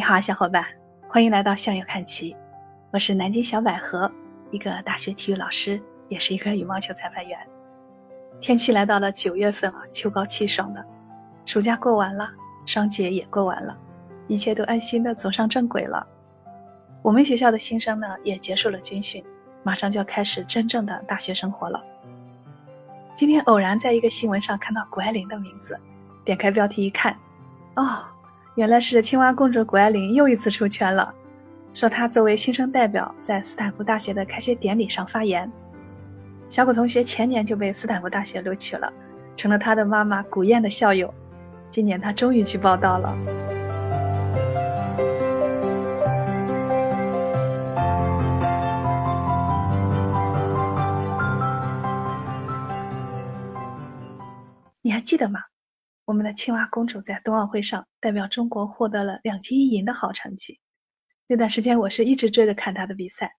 你好，小伙伴，欢迎来到校友看齐。我是南京小百合，一个大学体育老师，也是一个羽毛球裁判员。天气来到了九月份啊，秋高气爽的，暑假过完了，双节也过完了，一切都安心的走上正轨了。我们学校的新生呢，也结束了军训，马上就要开始真正的大学生活了。今天偶然在一个新闻上看到谷爱凌的名字，点开标题一看，哦。原来是青蛙公主谷爱凌又一次出圈了，说她作为新生代表在斯坦福大学的开学典礼上发言。小谷同学前年就被斯坦福大学录取了，成了他的妈妈古燕的校友。今年他终于去报道了。你还记得吗？我们的青蛙公主在冬奥会上代表中国获得了两金一银的好成绩。那段时间我是一直追着看她的比赛，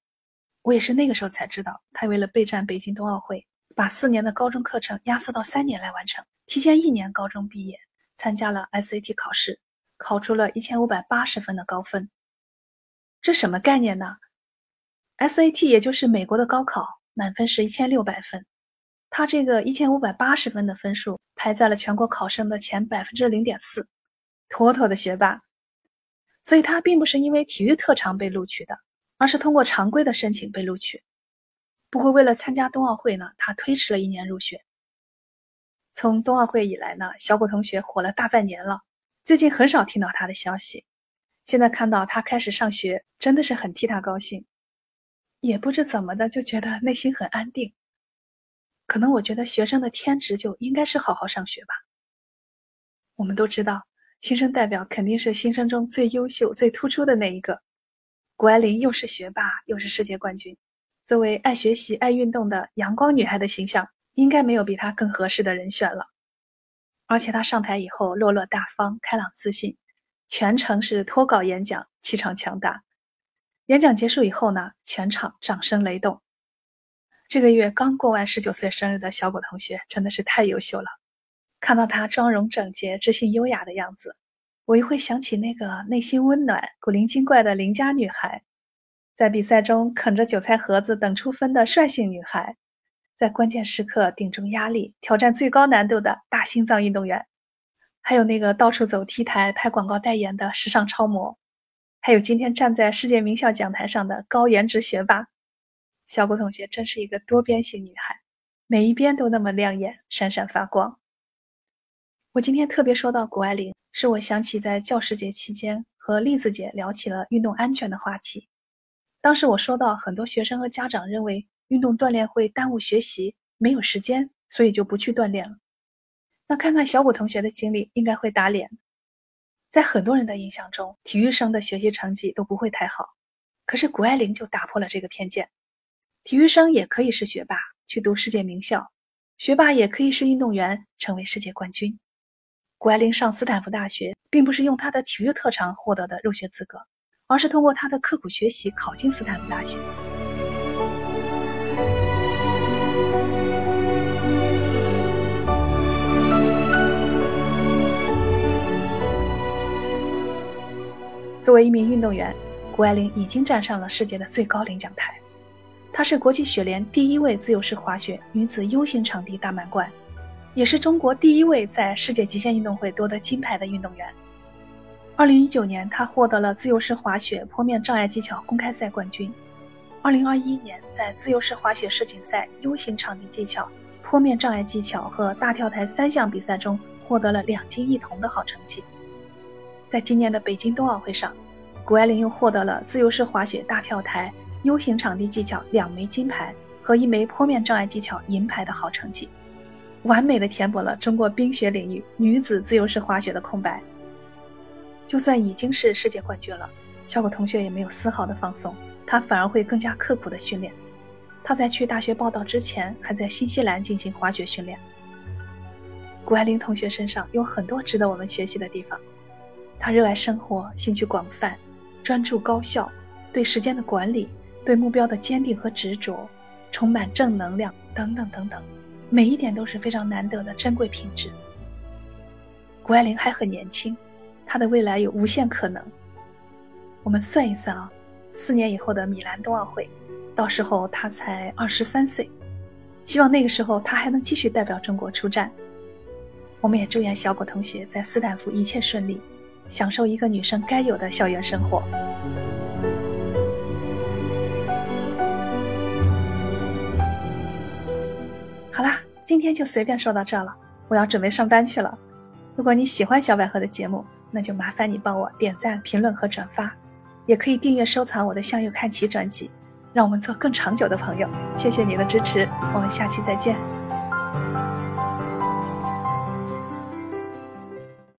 我也是那个时候才知道，她为了备战北京冬奥会，把四年的高中课程压缩到三年来完成，提前一年高中毕业，参加了 SAT 考试，考出了一千五百八十分的高分。这什么概念呢？SAT 也就是美国的高考，满分是一千六百分。他这个一千五百八十分的分数排在了全国考生的前百分之零点四，妥妥的学霸。所以他并不是因为体育特长被录取的，而是通过常规的申请被录取。不过为了参加冬奥会呢，他推迟了一年入学。从冬奥会以来呢，小谷同学火了大半年了，最近很少听到他的消息。现在看到他开始上学，真的是很替他高兴，也不知怎么的就觉得内心很安定。可能我觉得学生的天职就应该是好好上学吧。我们都知道，新生代表肯定是新生中最优秀、最突出的那一个。谷爱凌又是学霸，又是世界冠军，作为爱学习、爱运动的阳光女孩的形象，应该没有比她更合适的人选了。而且她上台以后落落大方、开朗自信，全程是脱稿演讲，气场强大。演讲结束以后呢，全场掌声雷动。这个月刚过完十九岁生日的小果同学真的是太优秀了。看到她妆容整洁、知性优雅的样子，我又会想起那个内心温暖、古灵精怪的邻家女孩，在比赛中啃着韭菜盒子等出分的率性女孩，在关键时刻顶住压力、挑战最高难度的大心脏运动员，还有那个到处走 T 台拍广告代言的时尚超模，还有今天站在世界名校讲台上的高颜值学霸。小谷同学真是一个多边形女孩，每一边都那么亮眼，闪闪发光。我今天特别说到谷爱凌，是我想起在教师节期间和栗子姐聊起了运动安全的话题。当时我说到，很多学生和家长认为运动锻炼会耽误学习，没有时间，所以就不去锻炼了。那看看小谷同学的经历，应该会打脸。在很多人的印象中，体育生的学习成绩都不会太好，可是谷爱凌就打破了这个偏见。体育生也可以是学霸，去读世界名校；学霸也可以是运动员，成为世界冠军。谷爱凌上斯坦福大学，并不是用她的体育特长获得的入学资格，而是通过她的刻苦学习考进斯坦福大学。作为一名运动员，谷爱凌已经站上了世界的最高领奖台。她是国际雪联第一位自由式滑雪女子 U 型场地大满贯，也是中国第一位在世界极限运动会夺得金牌的运动员。二零一九年，她获得了自由式滑雪坡面障碍技巧公开赛冠军。二零二一年，在自由式滑雪世锦赛 U 型场地技巧、坡面障碍技巧和大跳台三项比赛中获得了两金一铜的好成绩。在今年的北京冬奥会上，谷爱凌又获得了自由式滑雪大跳台。U 型场地技巧两枚金牌和一枚坡面障碍技巧银牌的好成绩，完美的填补了中国冰雪领域女子自由式滑雪的空白。就算已经是世界冠军了，小果同学也没有丝毫的放松，他反而会更加刻苦的训练。他在去大学报道之前，还在新西兰进行滑雪训练。谷爱凌同学身上有很多值得我们学习的地方，她热爱生活，兴趣广泛，专注高效，对时间的管理。对目标的坚定和执着，充满正能量，等等等等，每一点都是非常难得的珍贵品质。谷爱凌还很年轻，她的未来有无限可能。我们算一算啊，四年以后的米兰冬奥会，到时候她才二十三岁，希望那个时候她还能继续代表中国出战。我们也祝愿小果同学在斯坦福一切顺利，享受一个女生该有的校园生活。今天就随便说到这了，我要准备上班去了。如果你喜欢小百合的节目，那就麻烦你帮我点赞、评论和转发，也可以订阅收藏我的《向右看齐》专辑，让我们做更长久的朋友。谢谢你的支持，我们下期再见。